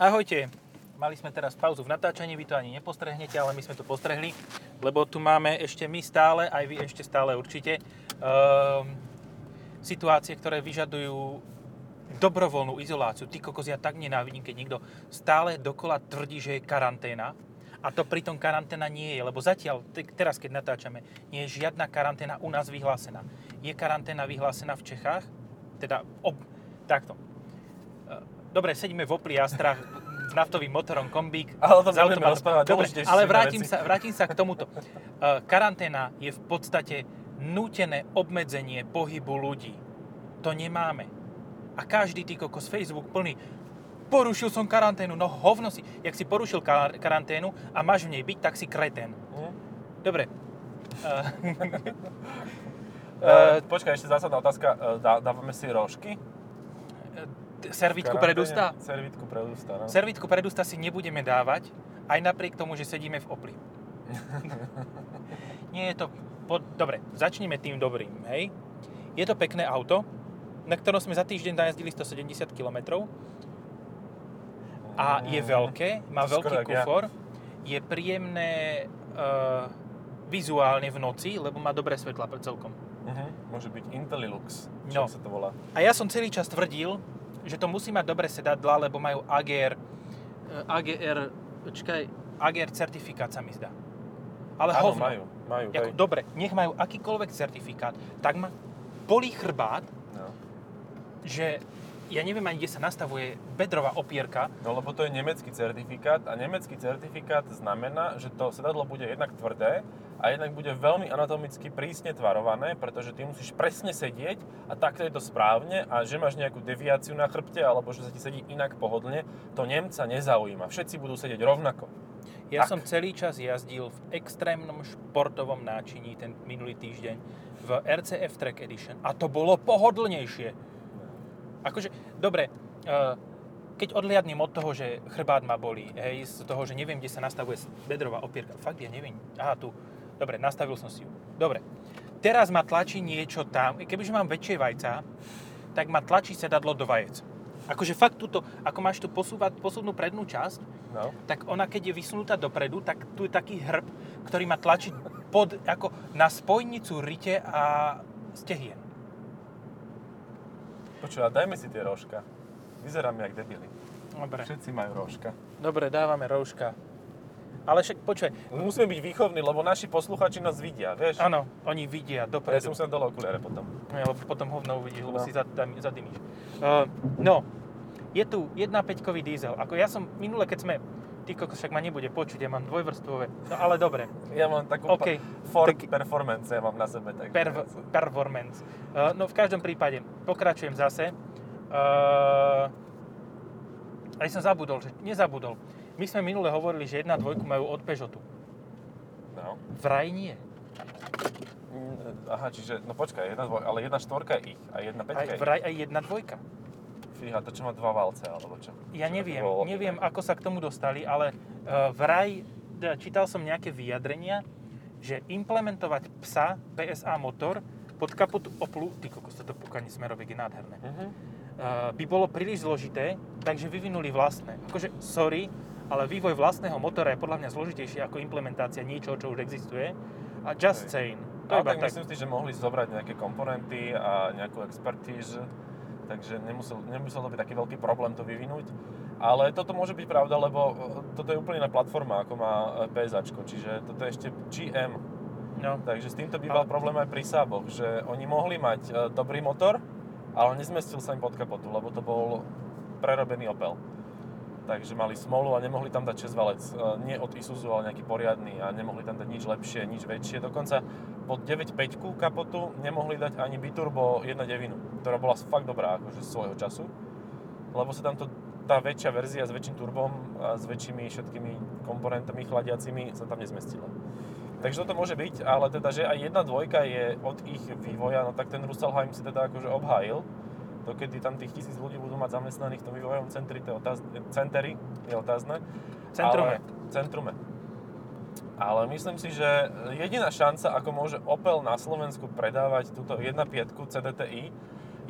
Ahojte. Mali sme teraz pauzu v natáčaní, vy to ani nepostrehnete, ale my sme to postrehli, lebo tu máme ešte my stále, aj vy ešte stále určite, um, situácie, ktoré vyžadujú dobrovoľnú izoláciu. Ty kokos, ja tak nenávidím, keď niekto stále dokola tvrdí, že je karanténa. A to pritom karanténa nie je, lebo zatiaľ, teraz keď natáčame, nie je žiadna karanténa u nás vyhlásená. Je karanténa vyhlásená v Čechách? Teda, ob, takto. Dobre, sedíme v Opli Astra s naftovým motorom kombík. Ale o tom s budeme rozprávať Dobre, ale vrátim sa, vrátim sa k tomuto. E, Karanténa je v podstate nútené obmedzenie pohybu ľudí. To nemáme. A každý ty kokos Facebook plný porušil som karanténu, no hovno si. Jak si porušil kar- karanténu a máš v nej byť, tak si kretén. Hm? Dobre. Uh, počkaj, ešte zásadná otázka. Uh, dá, dávame si rožky? Servitku V pred ústa? Servitku pred ústa, no. Servitku pred ústa si nebudeme dávať, aj napriek tomu, že sedíme v Opli. Nie je to... Po... Dobre, začneme tým dobrým, hej. Je to pekné auto, na ktorom sme za týždeň najazdili 170 km a je veľké, má To veľký jak ja. kufor, je príjemné uh, vizuálne v noci, lebo má dobré svetla celkom. Uh-huh. Môže byť Intellilux, No. čo sa to volá. A ja som celý čas tvrdil, že to musí mať dobré sedadla, lebo majú AGR, eh, AGR, čakaj, AGR certifikát sa mi zdá. Ale Áno, hovno. majú, majú. Jako, hej. dobre, nech majú akýkoľvek certifikát, tak ma bolí chrbát, No. že ja neviem ani, kde sa nastavuje bedrová opierka. no lebo to je nemecký certifikát a nemecký certifikát znamená, že to sedadlo bude jednak tvrdé a jednak bude veľmi anatomicky prísne tvarované, pretože ty musíš presne sedieť a takto je to správne a že máš nejakú deviáciu na chrbte alebo že sa ti sedí inak pohodlne, to Nemca nezaujíma. Všetci budú sedieť rovnako. Ja Tak. som celý čas jazdil v extrémnom športovom náčiní ten minulý týždeň v RCF Track Edition a to bolo pohodlnejšie. Akože, dobre, eh, keď odliadnem od toho, že chrbát ma bolí, hej, z toho, že neviem, kde sa nastavuje bedrová opierka, fakt ja neviem, aha, tu, dobre, nastavil som si ju, dobre. Teraz ma tlačí niečo tam, kebyže mám väčšie vajca, tak ma tlačí sedadlo do vajec. Akože fakt túto, ako máš tu posúvať, posuvnú prednú časť, No. tak ona keď je vysunutá dopredu, tak tu je taký hrb, ktorý ma tlačí pod, ako na spojnicu rite a stehien. Počuj, a dajme si tie rožka. Vyzeráme jak debili. Dobre. Všetci majú rožka. Dobre, dávame rouška. Ale však počuj, Musíme byť výchovní, lebo naši posluchači nás vidia, vieš? áno, oni vidia Ja dopredu. som sa dole okuliare potom. Nie, lebo potom hovno uvidíš, lebo No. si zadym, zadymíš. Uh, no, je tu 1.5-kový diesel. Ako ja som minule, keď sme... Ty kokos, však ma nebude počuť, ja mám dvojvrstvové. No ale dobre, Ja mám takú OK, pa- Ford tak- Performance, ja mám na sebe. Takže per, performance. Uh, no v každom prípade, pokračujem zase. Uh, aj som zabudol, že nezabudol. My sme minule hovorili, že 1.2 majú od Peugeotu. No. Vraj nie. Mm, Aha, čiže, no počkaj, jedna dvoj, ale jedna štvorka je ich a jedna Aj, peťka je ich. vraj aj 1.2. Fíha, to čo má dva valce, alebo čo? Ja Čo neviem, bolo? neviem, ako sa k tomu dostali, ale uh, vraj, teda čítal som nejaké vyjadrenia, že implementovať psa PSA motor pod kapotu Oplu, ty kokos, toto pukanie smeroviek je nádherné, Mhm. uh, by bolo príliš zložité, takže vyvinuli vlastné. Akože, sorry, ale vývoj vlastného motora je podľa mňa zložitejší ako implementácia niečoho, čo už existuje. A just Hej. saying. To Ale iba tak tak. myslím si, že mohli zobrať nejaké komponenty a nejakú expertíž, takže nemusel, nemusel to byť taký veľký problém to vyvinúť. Ale toto môže byť pravda, lebo e, toto je úplne iná platforma, ako má e, PSAčko, čiže toto je ešte GM. No. Takže s týmto býval Ale- problém aj pri Saaboch, že oni mohli mať e, dobrý motor, ale nezmestil sa im pod kapotu, lebo to bol prerobený Opel. Takže mali smolu a nemohli tam dať 6 valec. E, Nie od Isuzu, ale nejaký poriadny a nemohli tam dať nič lepšie, nič väčšie. Dokonca pod 9.5 kapotu nemohli dať ani biturbo 1.9, ktorá bola fakt dobrá akože svojho času. Lebo sa tam to, tá väčšia verzia s väčším turbom a s väčšími všetkými komponentami chladiacimi sa tam nezmestila. Takže toto môže byť, ale teda, že aj jedna dvojka je od ich vývoja, no tak ten Russelheim si teda akože obhájil. Dokedy tam tých tisíc ľudí budú mať zamestnaných v tom vývojovom centri, to je otázne, centeri, je otázne. Centrume. Ale, centrume. Ale myslím si, že jediná šanca, ako môže Opel na Slovensku predávať túto 1.5 CDTI,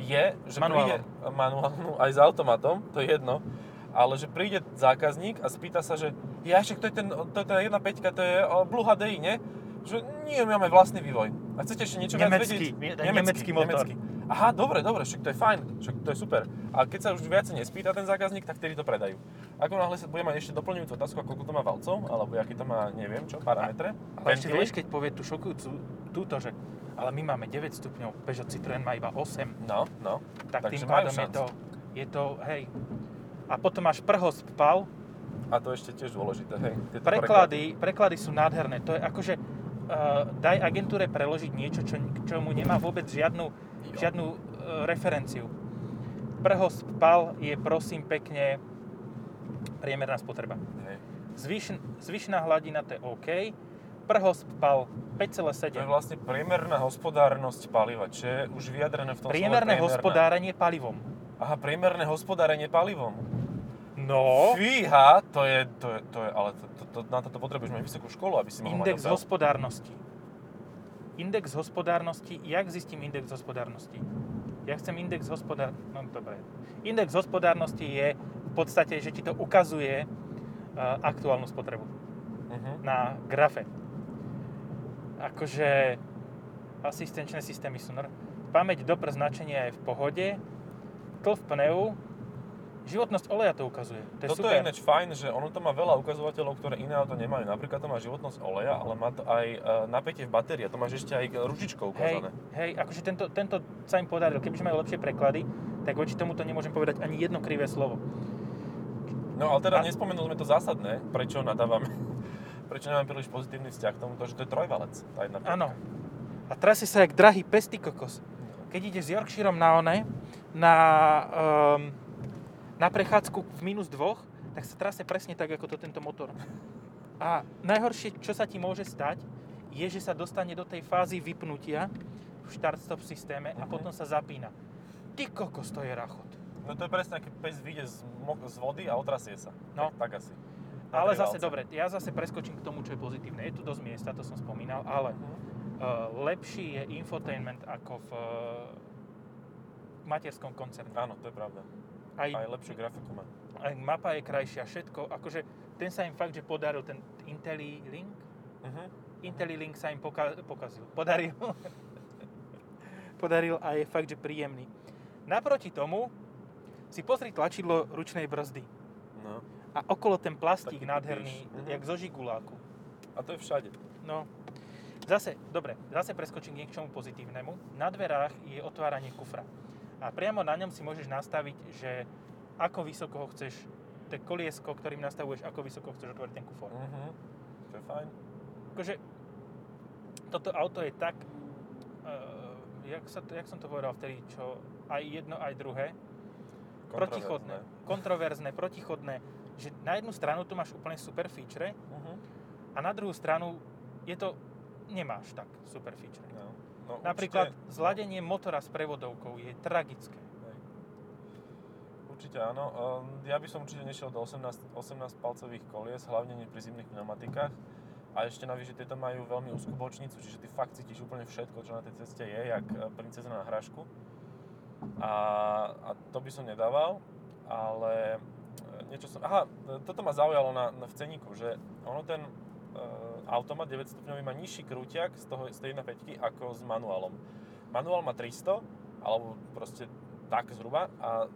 je, že Manuálom. príde manuálnu aj s automatom, to je jedno, ale že príde zákazník a spýta sa, že ja však to je ten, to je tá 1.5, to je Blue HDI, nie? Že nie, my máme vlastný vývoj. A chcete ešte niečo viac Nemecký, vedieť? ne- nemecký motor. Aha, dobre, dobre, však to je fajn, však to je super. A keď sa už viacej nespýta ten zákazník, tak vtedy to predajú. Ako náhle sa bude mať ešte doplňujúcu otázku, a koľko to má valcov, alebo aký to má, neviem čo, parametre, Ale ešte vieš, keď povie tú šokujúcu túto, že ale my máme 9 stupňov, Peugeot Citroën má iba 8, No, no. tak tým pádom je to, je to, hej. A potom máš prhos pal, A to ešte tiež dôležité, hej. Tieto preklady, preklady sú nádherné. To je akože, daj agentúre preložiť niečo, čo, čo mu nemá vôbec žiadnu, Jo. žiadnu uh, referenciu. Prhos pal je prosím pekne priemerná spotreba. Hej. Zvyš, zvyšná hladina to je OK. Prhos pal 5,7. To je vlastne priemerná hospodárnosť paliva, čo je už vyjadrené v tom Priemerné slove priemerná. hospodárenie palivom. Aha, priemerné hospodárenie palivom. No, Fíha, to je, to je, to je ale to, to, to, na toto potrebuješ mať vysokú školu, aby si mohol index mať hospodárnosti. Index hospodárnosti, jak zistím index hospodárnosti? Ja chcem index hospodár... No dobre. Index hospodárnosti je v podstate, že ti to ukazuje uh, aktuálnu spotrebu Mhm. na grafe. Akože asistenčné systémy sú... nor- Pamäť do značenia je v pohode. Tlv pneu. Životnosť oleja to ukazuje. To je Toto super. je ináč fajn, že ono to má veľa ukazovateľov, ktoré iné auto nemajú. Napríklad to má životnosť oleja, ale má to aj e, napätie v batérii. To máš ešte aj ručičkou Hej, ukázané. hej, akože tento, tento sa im podaril. Kebyže majú lepšie preklady, tak voči tomuto nemôžem povedať ani jedno krivé slovo. No ale teda A- nespomenuli sme to zásadné, prečo nadávame. prečo nemáme príliš pozitívny vzťah k tomuto, že to je trojvalec. Tá jedna Áno. A trasie sa jak drahý pesty kokos. Keď ide s Yorkshireom na one, na, um, na prechádzku v minus dvoch, tak sa trasie presne tak, ako to tento motor. A najhoršie, čo sa ti môže stať, je, že sa dostane do tej fázy vypnutia v štart-stop systéme a Mhm. potom sa zapína. Ty kokos, to je rachot. No to je presne, keď pes vyjde z, z vody a otrasie sa. No. Tak, tak asi. Na Ale zase, dobre, ja zase preskočím k tomu, čo je pozitívne. Je tu dosť miesta, to som spomínal, ale uh, lepší je infotainment ako v uh, materskom koncerne. Áno, to je pravda. Aj, Aj lepšiu grafiku má. aj mapa je krajšia, všetko. Akože ten sa im fakt, že podaril, ten IntelliLink, Mhm. IntelliLink sa im poka- pokazil. Podaril. podaril a je fakt, že príjemný. Naproti tomu si pozri tlačidlo ručnej brzdy. No. A okolo ten plastík Taký nádherný. Mhm. jak zo žiguláku. A to je všade. No, zase, dobre, zase preskočím k niečomu pozitívnemu. Na dverách je otváranie kufra. A priamo na ňom si môžeš nastaviť, že ako vysoko ho chceš, to koliesko, ktorým nastavuješ, ako vysoko chceš otvoriť ten kufor. Mhm. To je fajn. Akože, toto auto je tak, uh, jak, sa to, jak som to povedal vtedy, čo aj jedno, aj druhé, protichodné, kontroverzné, protichodné, že na jednu stranu tu máš úplne super feature Mhm. a na druhú stranu je to, nemáš tak super feature. No. No, Napríklad určite, zladenie motora s prevodovkou je tragické. Hej. Určite áno. Ehm, Ja by som určite nešiel do 18, 18 palcových kolies, hlavne nie pri zimných pneumatikách. A ešte navyše tieto majú veľmi úzkú bočnicu, čiže ty fakt cítiš úplne všetko, čo na tej ceste je, jak e, princezna na hrašku. A, a to by som nedával, ale e, niečo som... Aha, e, toto ma zaujalo na, na v ceníku, že ono ten automat 9 stupňový má nižší krúťak z, toho, z tej 1.5 ako s manuálom. Manuál má 300, alebo proste tak zhruba a e,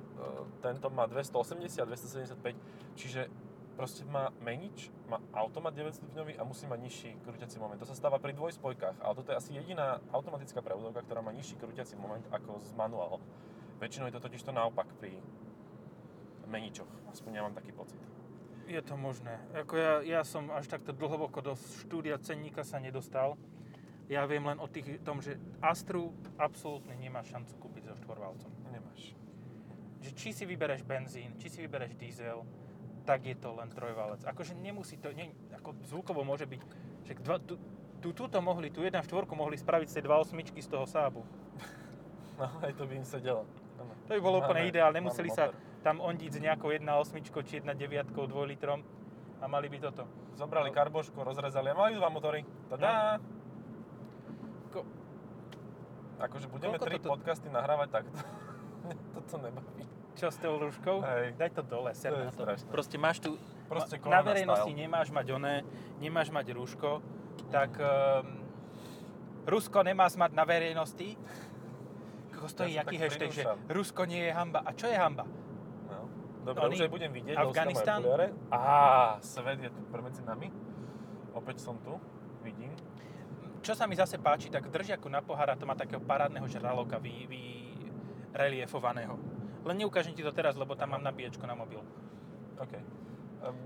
tento má 280 a 275, čiže proste má menič, má automat 9 stupňový a musí mať nižší krúťací moment. To sa stáva pri dvojspojkách, ale toto je asi jediná automatická prevodovka, ktorá má nižší krúťací moment ako s manuálom. Väčšinou je to totiž to naopak pri meničoch, aspoň ja mám taký pocit. Je to možné. Ako ja, ja som až takto dlhoboko do štúdia cenníka sa nedostal. Ja viem len o tých, tom, že Astru absolútne nemá šancu kúpiť so štvorvalcom. Nemáš. Že či si vybereš benzín, či si vybereš diesel, tak je to len trojvalec. Akože nemusí to, nie, ako zvukovo môže byť, že dva, tu, tu, túto mohli, tu 1.4 mohli spraviť z tej 2.8 z toho Saabu. No, aj to by im sedelo. To by bolo úplne ideálne, nemuseli sa motor. Tam ondiť s nejakou 1.8 či 1.9 2 litrom a mali by toto. Zobrali karbošku, rozrezali a mali dva motory. Tadá! Ko- Akože budeme Koľko tri toto- podcasty nahrávať takto. Toto nebaví. Čo s tou rúškou? Hej. Daj to dole, ser To na to. strašné. Proste máš tu... Proste na verejnosti style. nemáš mať oné, nemáš mať rúško, tak um, Rusko nemá mať na verejnosti. Koho stojí Ja tak hashtag, že. Rusko nie je hamba. A čo je hamba? Dobre, Oni- už aj budem vidieť. Afganistan? Á, svet je tu medzi nami. Opäť som tu, vidím. Čo sa mi zase páči, tak držiaku na pohára to má takého parádneho žraloka vy, vy reliefovaného. Len neukážem ti to teraz, lebo tam mám nabíjačku na mobil. OK. Um,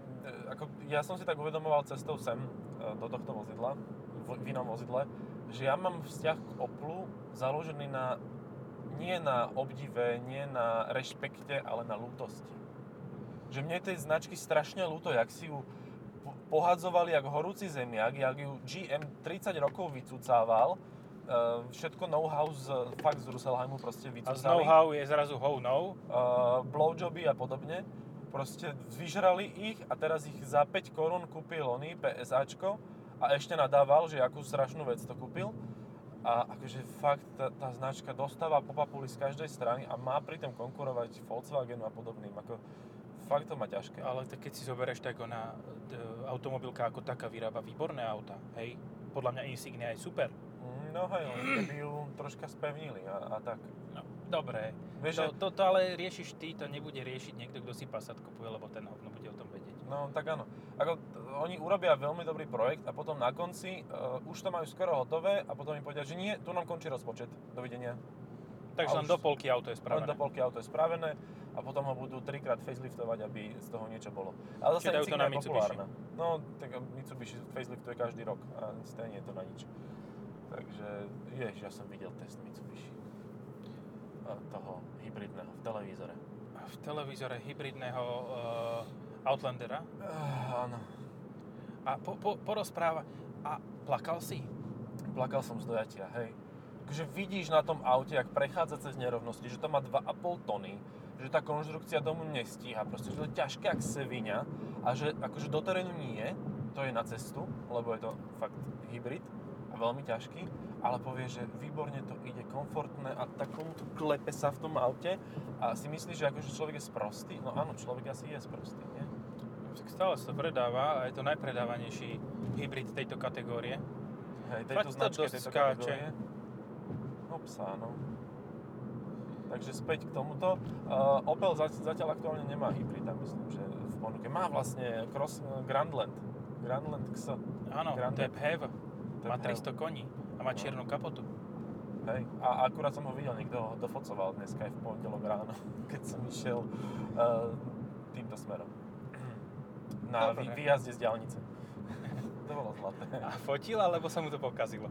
ako, ja som si tak uvedomoval cestou sem, e, do tohto vozidla, v, v inom vozidle, že ja mám vzťah k Oplu založený na nie na obdive, nie na rešpekte, ale na lútosti. Že mne tej značky strašne ľúto, jak si ju po- pohadzovali jak horúci zemiak, jak ju GM 30 rokov vycúcával, e, všetko know-how z, fakt z Russelheimu proste A z vycúcali know-how je zrazu how no. uh, blowjoby a podobne. Proste vyžrali ich a teraz ich za 5 korún kúpil oný PSAčko a ešte nadával, že akú strašnú vec to kúpil. A akože fakt tá, tá značka dostáva po papuli z každej strany a má pritom konkurovať Volkswagenu a podobným. Ako, fakt to má ťažké. Ale tak keď si zoberieš, tak ona, d- automobilka ako taká vyrába výborné auta, hej. Podľa mňa Insignia je super. Mm, No hej, keby ju troška spevnili a, a tak. No, dobré. Vieš, To, to, to ale riešiš ty, to nebude riešiť niekto, kto si Passat kupuje, lebo ten hovno bude o tom vedieť. no tak áno. Ako, oni urobia veľmi dobrý projekt a potom na konci uh, už to majú skoro hotové a potom im povedia, že nie, tu nám končí rozpočet. Dovidenia. Takže len do polky auto je Len spravené. do polky auto je spravené a potom ho budú trikrát faceliftovať, aby z toho niečo bolo. Ale zase dajú to na Mitsubishi. populárna. No, tak Mitsubishi faceliftuje každý rok a stejne je to na nič. Takže, jež, ja som videl test Mitsubishi. Toho hybridného v televízore. V televízore hybridného uh, Outlandera Uh, áno. a po, po, porozpráva. A plakal si? Plakal som z dojatia, hej. Akože vidíš na tom aute, jak prechádza cez nerovnosti, že to má 2,5 tony, že tá konštrukcia domu nestíha, proste, že to je ťažké jak seviňa a že akože do terénu nie, to je na cestu, lebo je to fakt hybrid a veľmi ťažký, ale povie, že výborne to ide, komfortné a takomu klepe sa v tom aute a si myslíš, že akože človek je sprostý? No áno, človek asi je sprostý, nie? Tak stále sa to predáva a je to najpredávanejší hybrid tejto kategórie. Hej, Fakt tejto to značke, tejto skáče. kategórie. Ops, áno. Takže späť k tomuto. Uh, Opel zatiaľ aktuálne nemá hybrida, myslím, že v ponuke. Má vlastne Cross uh, Grandland. Grandland X. Áno, to je je Má PHEV. 300 koní a má No. čiernu kapotu. Hej. A akurát som ho videl, niekto ho dofocoval dneska aj v pondelok ráno, keď som išiel uh, týmto smerom. Na Dobre. vý- výjazde z diálnice. to bolo zlaté. A fotil, alebo sa mu to pokazilo?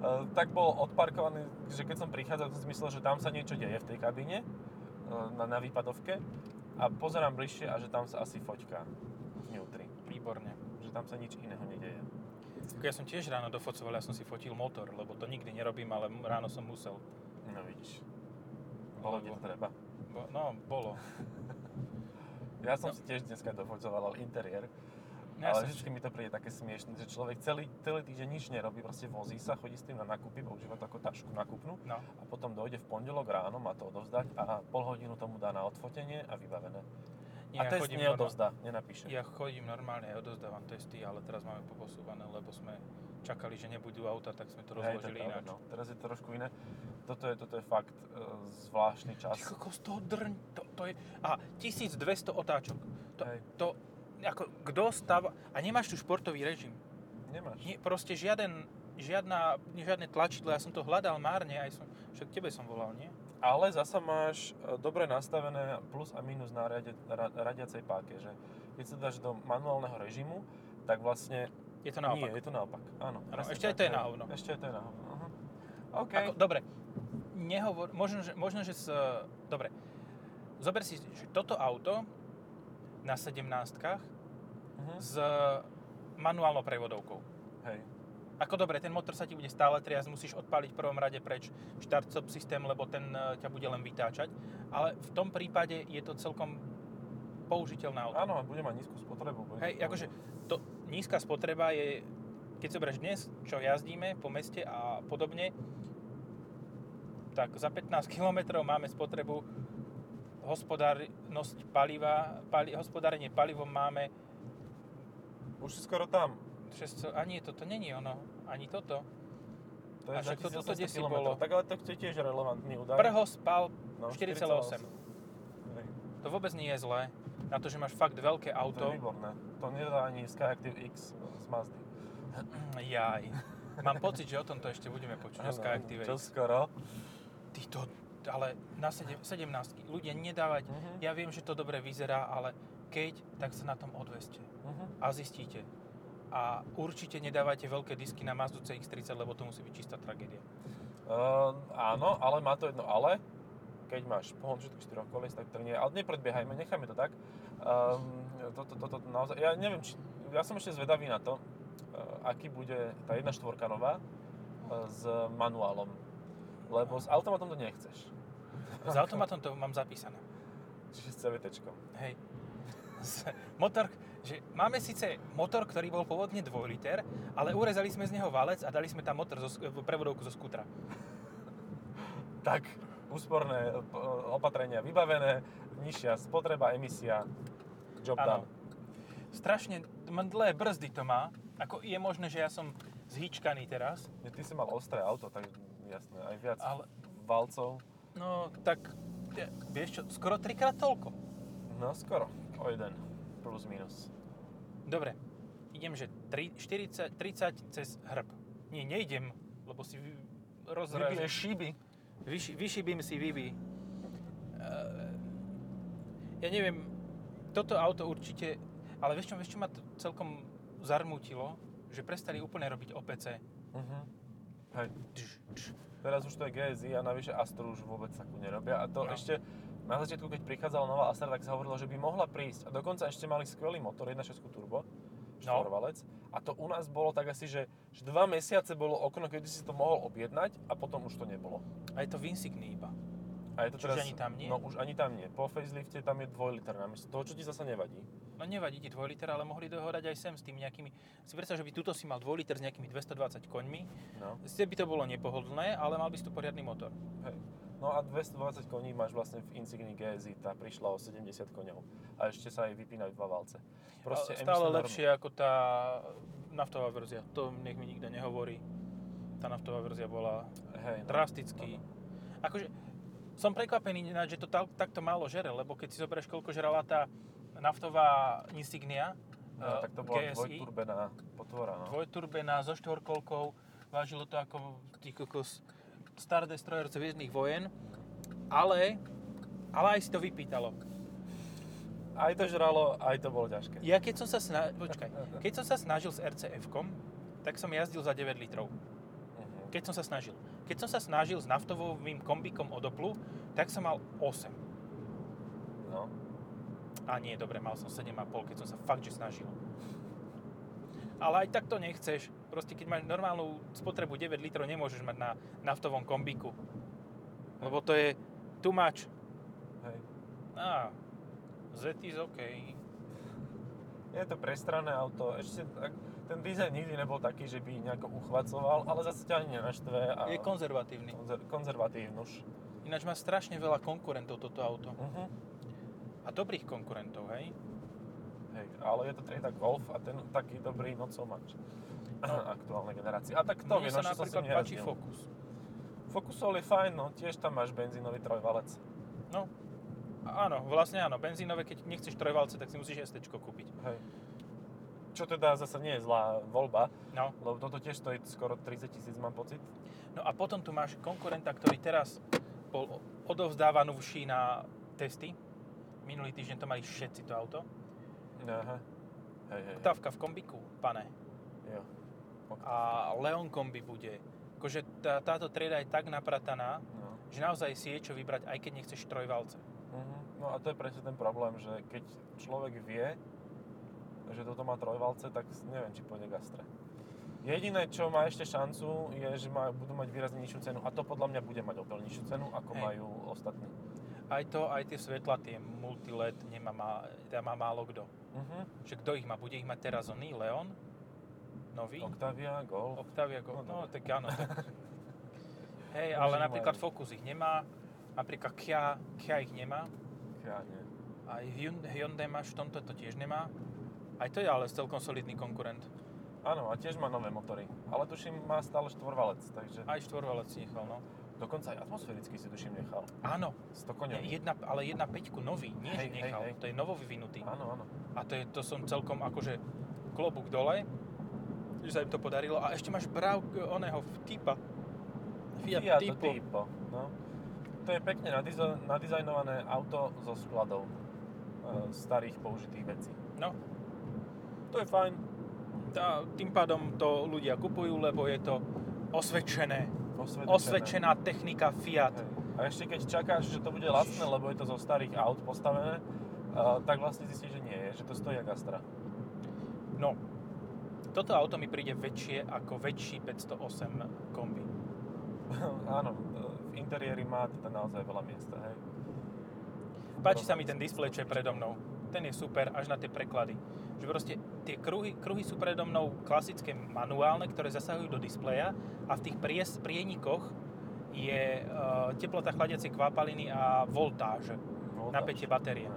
Uh, tak bol odparkovaný, že keď som prichádzal, som si myslel, že tam sa niečo deje v tej kabíne, uh, na, na výpadovke a pozerám bližšie a že tam sa asi foťka vnútri. Výborne. Že tam sa nič iného nedeje. Ja som tiež ráno dofocoval, ja som si fotil motor, lebo to nikdy nerobím, ale ráno som musel. No vidíš. Bolo to treba. Bo, no, bolo. Ja som No. si tiež dneska dofoťoval interiér, Ja ale vždy mi to príde také smiešne, že človek celý, celý týždeň nič nerobí, proste vozí sa, chodí s tým na nakupy, používa to ako tašku nakupnú No, a potom dojde v pondelok ráno, má to odovzdať a pol hodinu tomu dá na odfotenie a vybavené. Nie, a ja test neodovzdá, nenapíše. ja chodím normálne, ja odozdávam testy, ale teraz máme poposúvané, lebo sme čakali, že nebudú auta, tak sme to Hej, rozložili pravda, ináč. no. Teraz je to trošku iné. Toto je, toto je fakt e, zvláštny čas. Ty kokos, toho drň, to, to je... A 1200 otáčok. To, Hej. to, ako, kto stáva... A nemáš tu športový režim. Nemáš. Nie, proste žiaden, žiadna, žiadne tlačidlo, ja som to hľadal márne, aj som, však tebe som volal, nie? Ale zasa máš e, dobre nastavené plus a minus na riade, ra, radiacej páke, že keď sa dáš do manuálneho režimu, tak vlastne... Je to naopak. Nie, je to naopak. Áno. Presne ešte aj tak, to je na hovno. Ešte aj to je na hovno. Aha. OK. Ako, dobre, nehovor, možno, že, možno, že s... Dobre, zober si, že toto auto na 17 Mhm. s manuálnou prevodovkou. Hej. Ako dobre, ten motor sa ti bude stále triasť, musíš odpáliť v prvom rade preč štart-stop systém, lebo ten e, ťa bude len vytáčať. Ale v tom prípade je to celkom použiteľné auto. Áno, bude mať nízku spotrebu. Bude Hej, akože to, nízka spotreba je, keď zoberieš dnes, čo jazdíme po meste a podobne, tak za 15 km máme spotrebu hospodárnosť paliva, pali, hospodárenie palivom máme Už si skoro tam. 600, ani toto není ono, ani toto. To A je však toto 2800 kde si bolo? Tak ale to je tiež relevantný údaj. Prho spal No, 4,8. Hej, To vôbec nie je zlé, na to, že máš fakt veľké To je auto. výborné. To nedá ani Skyactiv X z Mazdy. Jaj. Mám pocit, že o tomto ešte budeme počuť, o Skyactiv Čo X. skoro. Ty to, ale na 17 ľudia nedávať, Mhm. ja viem, že to dobre vyzerá, ale keď, tak sa na tom odveste Mhm. a zistíte. A určite nedávajte veľké disky na Mazdu CX-30, lebo to musí byť čistá tragédia. Uh, áno, ale má to jedno ale. Keď máš pohon všetkých štyroch kolies, tak to nie. Ale nepredbiehajme, nechajme to tak. Um, toto, toto, to, naozaj, ja neviem, či, ja som ešte zvedavý na to, uh, aký bude tá 1.4 nová uh, s manuálom. Lebo s automatom to nechceš. S automatom to mám zapísané. Čiže s CVTčkom. Hej. Motor, že máme síce motor, ktorý bol pôvodne 2 liter, ale urezali sme z neho valec a dali sme tam motor zo, prevodovku zo skútra. Tak, úsporné uh, opatrenia vybavené, nižšia spotreba, emisia, job Áno. done. Strašne mdlé brzdy to má. Ako je možné, že ja som zhýčkaný teraz, Ty si mal ostré auto, tak jasné, aj viac Ale- valcov. no tak, vieš čo, skoro trikrát toľko. No skoro, o jeden, plus minus. Dobre, idem, že tri, 40, 30 cez hrb. Nie, nejdem, lebo si rozražím. Vybiješ šíby. Vyši, vyšibím si Vivi. Uh, ja neviem, toto auto určite, ale vieš čo, vieš čo ma to celkom zarmútilo? Že prestali úplne robiť OPC. Uh-huh. Hej. Teraz už to je GSI a navyše Astro už vôbec takú nerobia. A to No. ešte na začiatku, keď prichádzala nová Astra, tak sa hovorilo, že by mohla prísť. A dokonca ešte mali skvelý motor, 1.6 turbo, štvorvalec. A to u nás bolo tak asi, že, že dva mesiace bolo okno, kedy si to mohol objednať a potom už to nebolo. A je to v Insigni iba. A je to Čiže teraz, ani tam nie? No už ani tam nie. Po facelifte tam je 2 liter namiesto toho, čo ti zasa nevadí. No nevadí ti 2 liter, ale mohli dohodať aj sem s tými nejakými... Si predstav, že by tuto si mal 2 liter s nejakými 220 koňmi. No. Sice by to bolo nepohodlné, ale mal by si tu poriadny motor. Hej. No a 220 koní máš vlastne v Insigni GSI, tá prišla o 70 koňov. A ešte sa aj vypínajú dva valce. Proste stále lepšie ako tá naftová verzia. To nech mi nikto nehovorí. Tá naftová verzia bola. Hej, no. drasticky. Akože som prekvapený, že to tak, takto málo žere, lebo keď si zoberieš, koľko žrala tá naftová Insignia, No, eh, tak to bola GSI, dvojturbená potvora, no. dvojturbená so štvorkolkou, vážilo to ako ty kokos Star Destroyer z Hviezdnych vojen, ale, ale aj si to vypýtalo. Aj to žralo, aj to bolo ťažké. Ja keď som sa snažil, počkaj, keď som sa snažil s RCF-kom, tak som jazdil za 9 litrov. Mhm. Keď som sa snažil. Keď som sa snažil s naftovým kombikom od Oplu, tak som mal 8. No. A nie, dobre, mal som 7,5, keď som sa fakt, že snažil. Ale aj tak to nechceš. Proste keď máš normálnu spotrebu 9 litrov, nemôžeš mať na naftovom kombiku. Lebo to je too much. Hej. Á, Z is OK. Je to prestranné auto, ešte tak, ten dizajn nikdy nebol taký, že by nejako uchvacoval, ale zase ťa ani nenaštve a Je konzervatívny. konzer, konzervatívnuš. Ináč má strašne veľa konkurentov toto auto. Uh-huh. A dobrých konkurentov, hej? Hej, ale je to trieda Golf a ten taký dobrý so much. Aktuálnej generácie. A tak to Mne vie, sa no, napríklad ním páči. Focus. Focusol je fajn, no tiež tam máš benzínový trojvalec. No, áno, vlastne áno. Benzínové, keď nechceš trojvalce, tak si musíš ST kúpiť. Hej. Čo teda zase nie je zlá voľba, No. lebo toto tiež stojí skoro 30 tisíc, mám pocit. no a potom tu máš konkurenta, ktorý teraz bol odovzdávanúvší na testy. Minulý týždeň to mali všetci to auto. Aha. Hej, hej. Tavka v kombiku, pane. Jo. A Leon kombi bude. Akože tá, táto trieda je tak naprataná, No. že naozaj si je čo vybrať, aj keď nechceš trojvalce. Mhm. No a to je presne ten problém, že keď človek vie, že toto má trojvalce, tak neviem, či pôjde k Astre. Jediné, čo má ešte šancu, je, že má, budú mať výrazne nižšiu cenu a to podľa mňa bude mať Opel nižšiu cenu, ako Hej. majú ostatní. Aj to, aj tie svetla, tie multiled nemá má, teda má málo kto. Uh-huh. Že kto ich má? Bude ich mať teraz oný Leon? Nový? Octavia, Golf. Octavia Go. No, No, tak áno. Tak. Hej, ale ich napríklad. Focus ich nemá, napríklad Kia, Kia ich nemá. Ja nie. Aj Hyun- Hyundai máš v tomto to tiež nemá. Aj to je ale celkom solidný konkurent. Áno, a tiež má nové motory. Ale tuším, má stále štvorvalec, takže... Aj štvorvalec nechal, no. Dokonca aj atmosférický si tuším nechal. Áno, 100 koňový. jedna, ale jedna peťku nový, nie Hej, že hej, nechal. hej. To je novo vyvinutý. Áno, áno. A to, je, to som celkom akože klobúk dole, že sa im to podarilo. A ešte máš brav oného typa. Fiat, Fiat Tipo. Tipo. No. To je pekne nadizo- nadizajnované auto zo skladov e, starých použitých vecí. No, To je fajn. tá, tým pádom to ľudia kupujú, lebo je to osvedčené. Osvedčená technika Fiat. Hej. A ešte keď čakáš, že to bude lacné, lebo je to zo starých aut postavené, uh, tak vlastne zistíš, že nie je, že to stojí jak Astra. No, toto auto mi príde väčšie ako väčší 508 kombi. Áno, v interiéri má teda naozaj veľa miesta, hej. Páči sa mi ten displej, čo je predo mnou. Ten je super, až na tie preklady. Že proste tie kruhy, kruhy sú predo mnou klasické manuálne, ktoré zasahujú do displeja a v tých pries, prienikoch je uh, teplota chladiacej kvapaliny a voltáž, Voltáž. napätie batérie.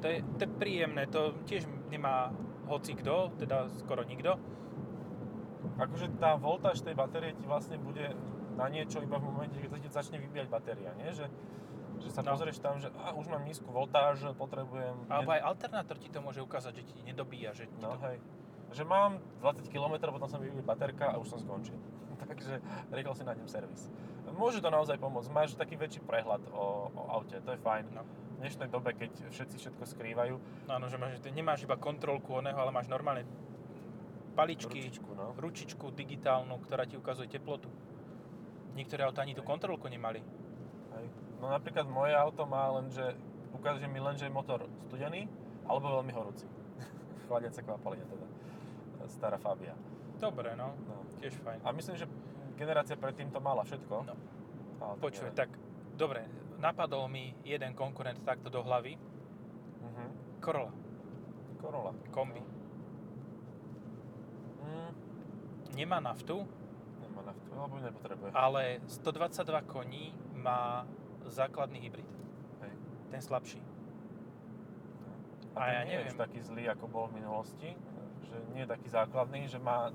To je, to je príjemné, to tiež nemá hoci kto, teda skoro nikto. Akože tá voltáž tej batérie ti vlastne bude na niečo iba v momente, keď začne vybíjať batéria, nie? Že, že sa No. pozrieš tam, že a, už mám nízku voltáž, potrebujem... Alebo aj alternátor ti to môže ukázať, že ti nedobíja, že ti No to... hej. Že mám 20 km, potom sa mi vybije baterka a už som skončil. Takže rýchlo si nájdem servis. Môže to naozaj pomôcť. Máš taký väčší prehľad o, o aute, to je fajn. No. V dnešnej dobe, keď všetci všetko skrývajú, Áno, že máš, nemáš iba kontrolku oného, ale máš normálne paličky, ručičku, no. ručičku digitálnu, ktorá ti ukazuje teplotu. Niektoré auta ani tú kontrolku nemali. Hej. No napríklad moje auto má len, že ukáže mi len, že je motor studený alebo veľmi horúci. Chladiace kvapalenie teda. Stará Fabia. Dobre, no. No. Tiež fajn. A myslím, že generácia predtým to mala všetko. No. Ale Počuj, tak dobre, napadol mi jeden konkurent takto do hlavy. Mhm. Corolla, Corolla. kombi. Mm, Nemá naftu, nemá naftu, alebo nepotrebuje. ale 122 koní má základný hybrid. Hej. Ten slabší. A, A ja nie je neviem. už taký zlý, ako bol v minulosti. Že nie je taký základný, že má,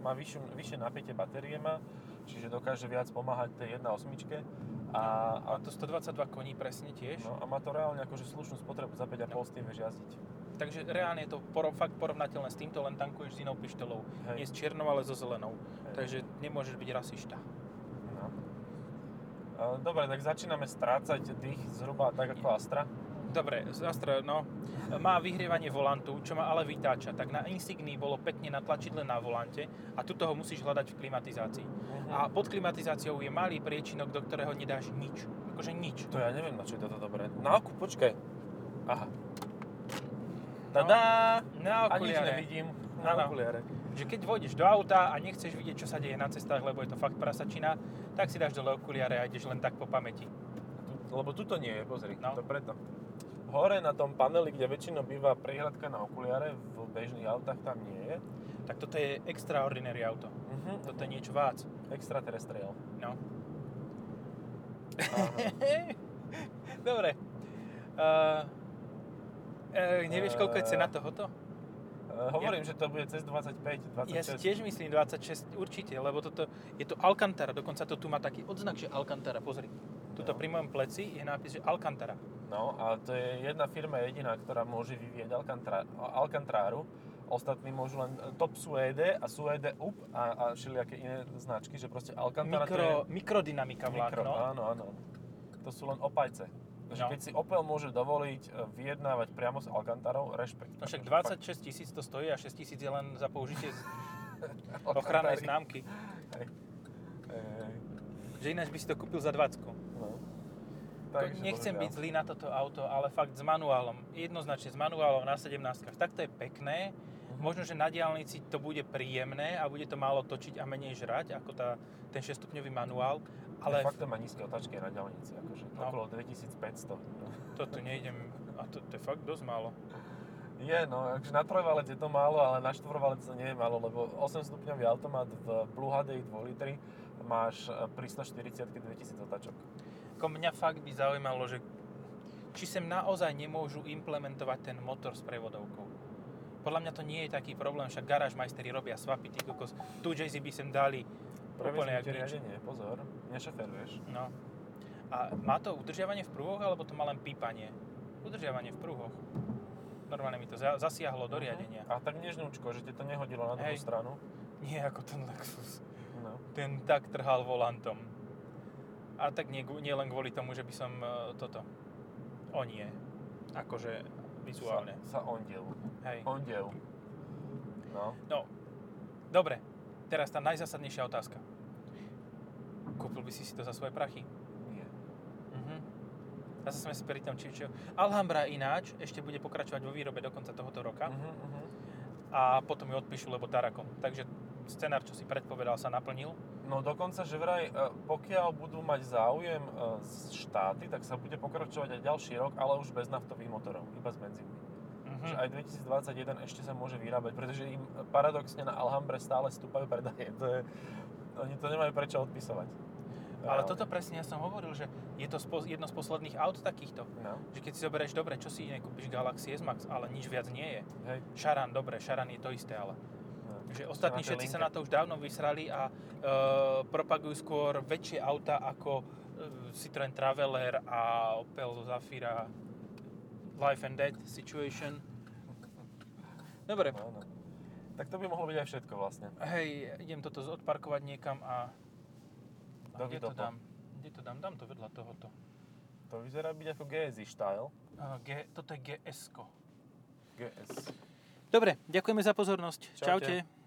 má vyššie, vyššie napätie batérie má, čiže dokáže viac pomáhať tej 1.8. A, a, to 122 koní presne tiež. no, a má to reálne akože slušnú spotrebu, za 5,5 No. s tým vieš jazdiť. Takže reálne je to poro, fakt porovnateľné s týmto, len tankuješ s inou pištolou. Hej. Nie s čiernou, ale so zelenou. Hej. Takže nemôžeš byť rasista. No. A, Dobre, tak začíname strácať dých zhruba tak ako Astra. Dobre, Astra, no, má vyhrievanie volantu, čo ma ale vytáča. Tak na Insignii bolo pekne natlačiť len na volante a tu toho musíš hľadať v klimatizácii. Mhm. A pod klimatizáciou je malý priečinok, do ktorého nedáš nič. Akože nič. To ja neviem, na čo je toto dobré. Na oku, počkaj. Aha. No, Tadá! na A nič okuliare. nevidím. Na okuliare. Že keď vojdeš do auta a nechceš vidieť, čo sa deje na cestách, lebo je to fakt prasačina, tak si dáš dole okuliare a ideš len tak po pamäti. Lebo tuto nie je, pozri, No. to preto. Hore na tom paneli, kde väčšinou býva prihľadka na okuliare, v bežných autách tam nie je. Tak toto je extraordinary auto. Mhm. Toto je niečo vác. Extraterrestrial. No. Dobre. Uh, uh, nevieš, koľko je cena Eh, tohoto? Uh, hovorím, že to bude cez 25, 26. Ja si tiež myslím 26 určite, lebo toto je to Alcantara, dokonca to tu má taký odznak, že Alcantara, pozri. Tuto No. pri mojom pleci je nápis, že Alcantara. No a to je jedna firma jediná, ktorá môže vyvieť Alcantara, Alcantaráru. Ostatní môžu len Top Suede a Suede Up a, a všelijaké iné značky, že proste Alcantara to je... Mikro, mikrodynamika Mikro, vlákno. áno, áno. To sú len opajce. Takže No. keď si Opel môže dovoliť e, vyjednávať priamo s Alcantarou, rešpekt. No však Akože 26 tisíc to stojí a 6 tisíc je len za použitie ochrannej známky. Hej. Hej, hej. Že ináč by si to kúpil za 20. No. Takže Nechcem byť zlý na toto auto, ale fakt s manuálom. Jednoznačne s manuálom na 17. Tak to je pekné. Mhm. Možno, že na diálnici to bude príjemné a bude to málo točiť a menej žrať, ako tá, ten 6-stupňový manuál. Ale fakt to má nízke otáčky na diaľnici, akože No. okolo 2500. toto nejdem, a to, to je fakt dosť málo. Je, no, akože na trojvalec je to málo, ale na štvorvalec to nie je málo, lebo 8 stupňový automat v Blue HDI 2 litry máš e, pri 140 2000 otáčok. Ako mňa fakt by zaujímalo, že či sem naozaj nemôžu implementovať ten motor s prevodovkou. Podľa mňa to nie je taký problém, však garážmajsteri robia swapy, ty kokos. Tu Jay-Z by sem dali úplne jak riadenie, pozor, nešoferuješ. No. A má to udržiavanie v pruhoch, alebo to má len pípanie? Udržiavanie v pruhoch. Normálne mi to za- zasiahlo do riadenia. A tak nežnúčko, že ti to nehodilo na druhú Hej. stranu. Nie ako ten Lexus. No. Ten tak trhal volantom. A tak nie, nie len kvôli tomu, že by som e, toto... O nie. Akože vizuálne. Sa, sa ondel. Hej. Ondel. No. No, dobre. Teraz tá najzásadnejšia otázka. Kúpil by si si to za svoje prachy? Nie. Mhm. Zase sme si pri tom, či, či... Alhambra ináč ešte bude pokračovať vo výrobe do konca tohoto roka Uh-huh, uh-huh. a potom ju odpíšu, lebo Tarakom. Takže scenár, čo si predpovedal, sa naplnil. No dokonca, že vraj, e, pokiaľ budú mať záujem e, z štáty, tak sa bude pokračovať aj ďalší rok, ale už bez naftových motorov, iba s benzínmi. Mhm. Že aj 2021 ešte sa môže vyrábať, pretože im paradoxne na Alhambre stále stúpajú predaje. To je, oni to nemajú prečo odpisovať. Ale toto presne ja som hovoril, že je to spo, jedno z posledných aut takýchto. No, Že keď si zoberieš, dobre, čo si nekúpiš Galaxy S-Max, ale nič viac nie je. hej. Šaran, dobre, Šaran je to isté, ale... No. Že ostatní všetci sa linke. na to už dávno vysrali a e, propagujú skôr väčšie auta ako e, Citroen Traveler a Opel Zafira Life and Death Situation. Dobre, No, no. Tak to by mohlo byť aj všetko vlastne. hej, idem toto odparkovať niekam a... a Do kde to dám? Kde to dám? Dám to vedľa tohoto. To vyzerá byť ako GSI style. A, G, toto je GS. GS. Dobre, ďakujeme za pozornosť. Čaute. Čaute.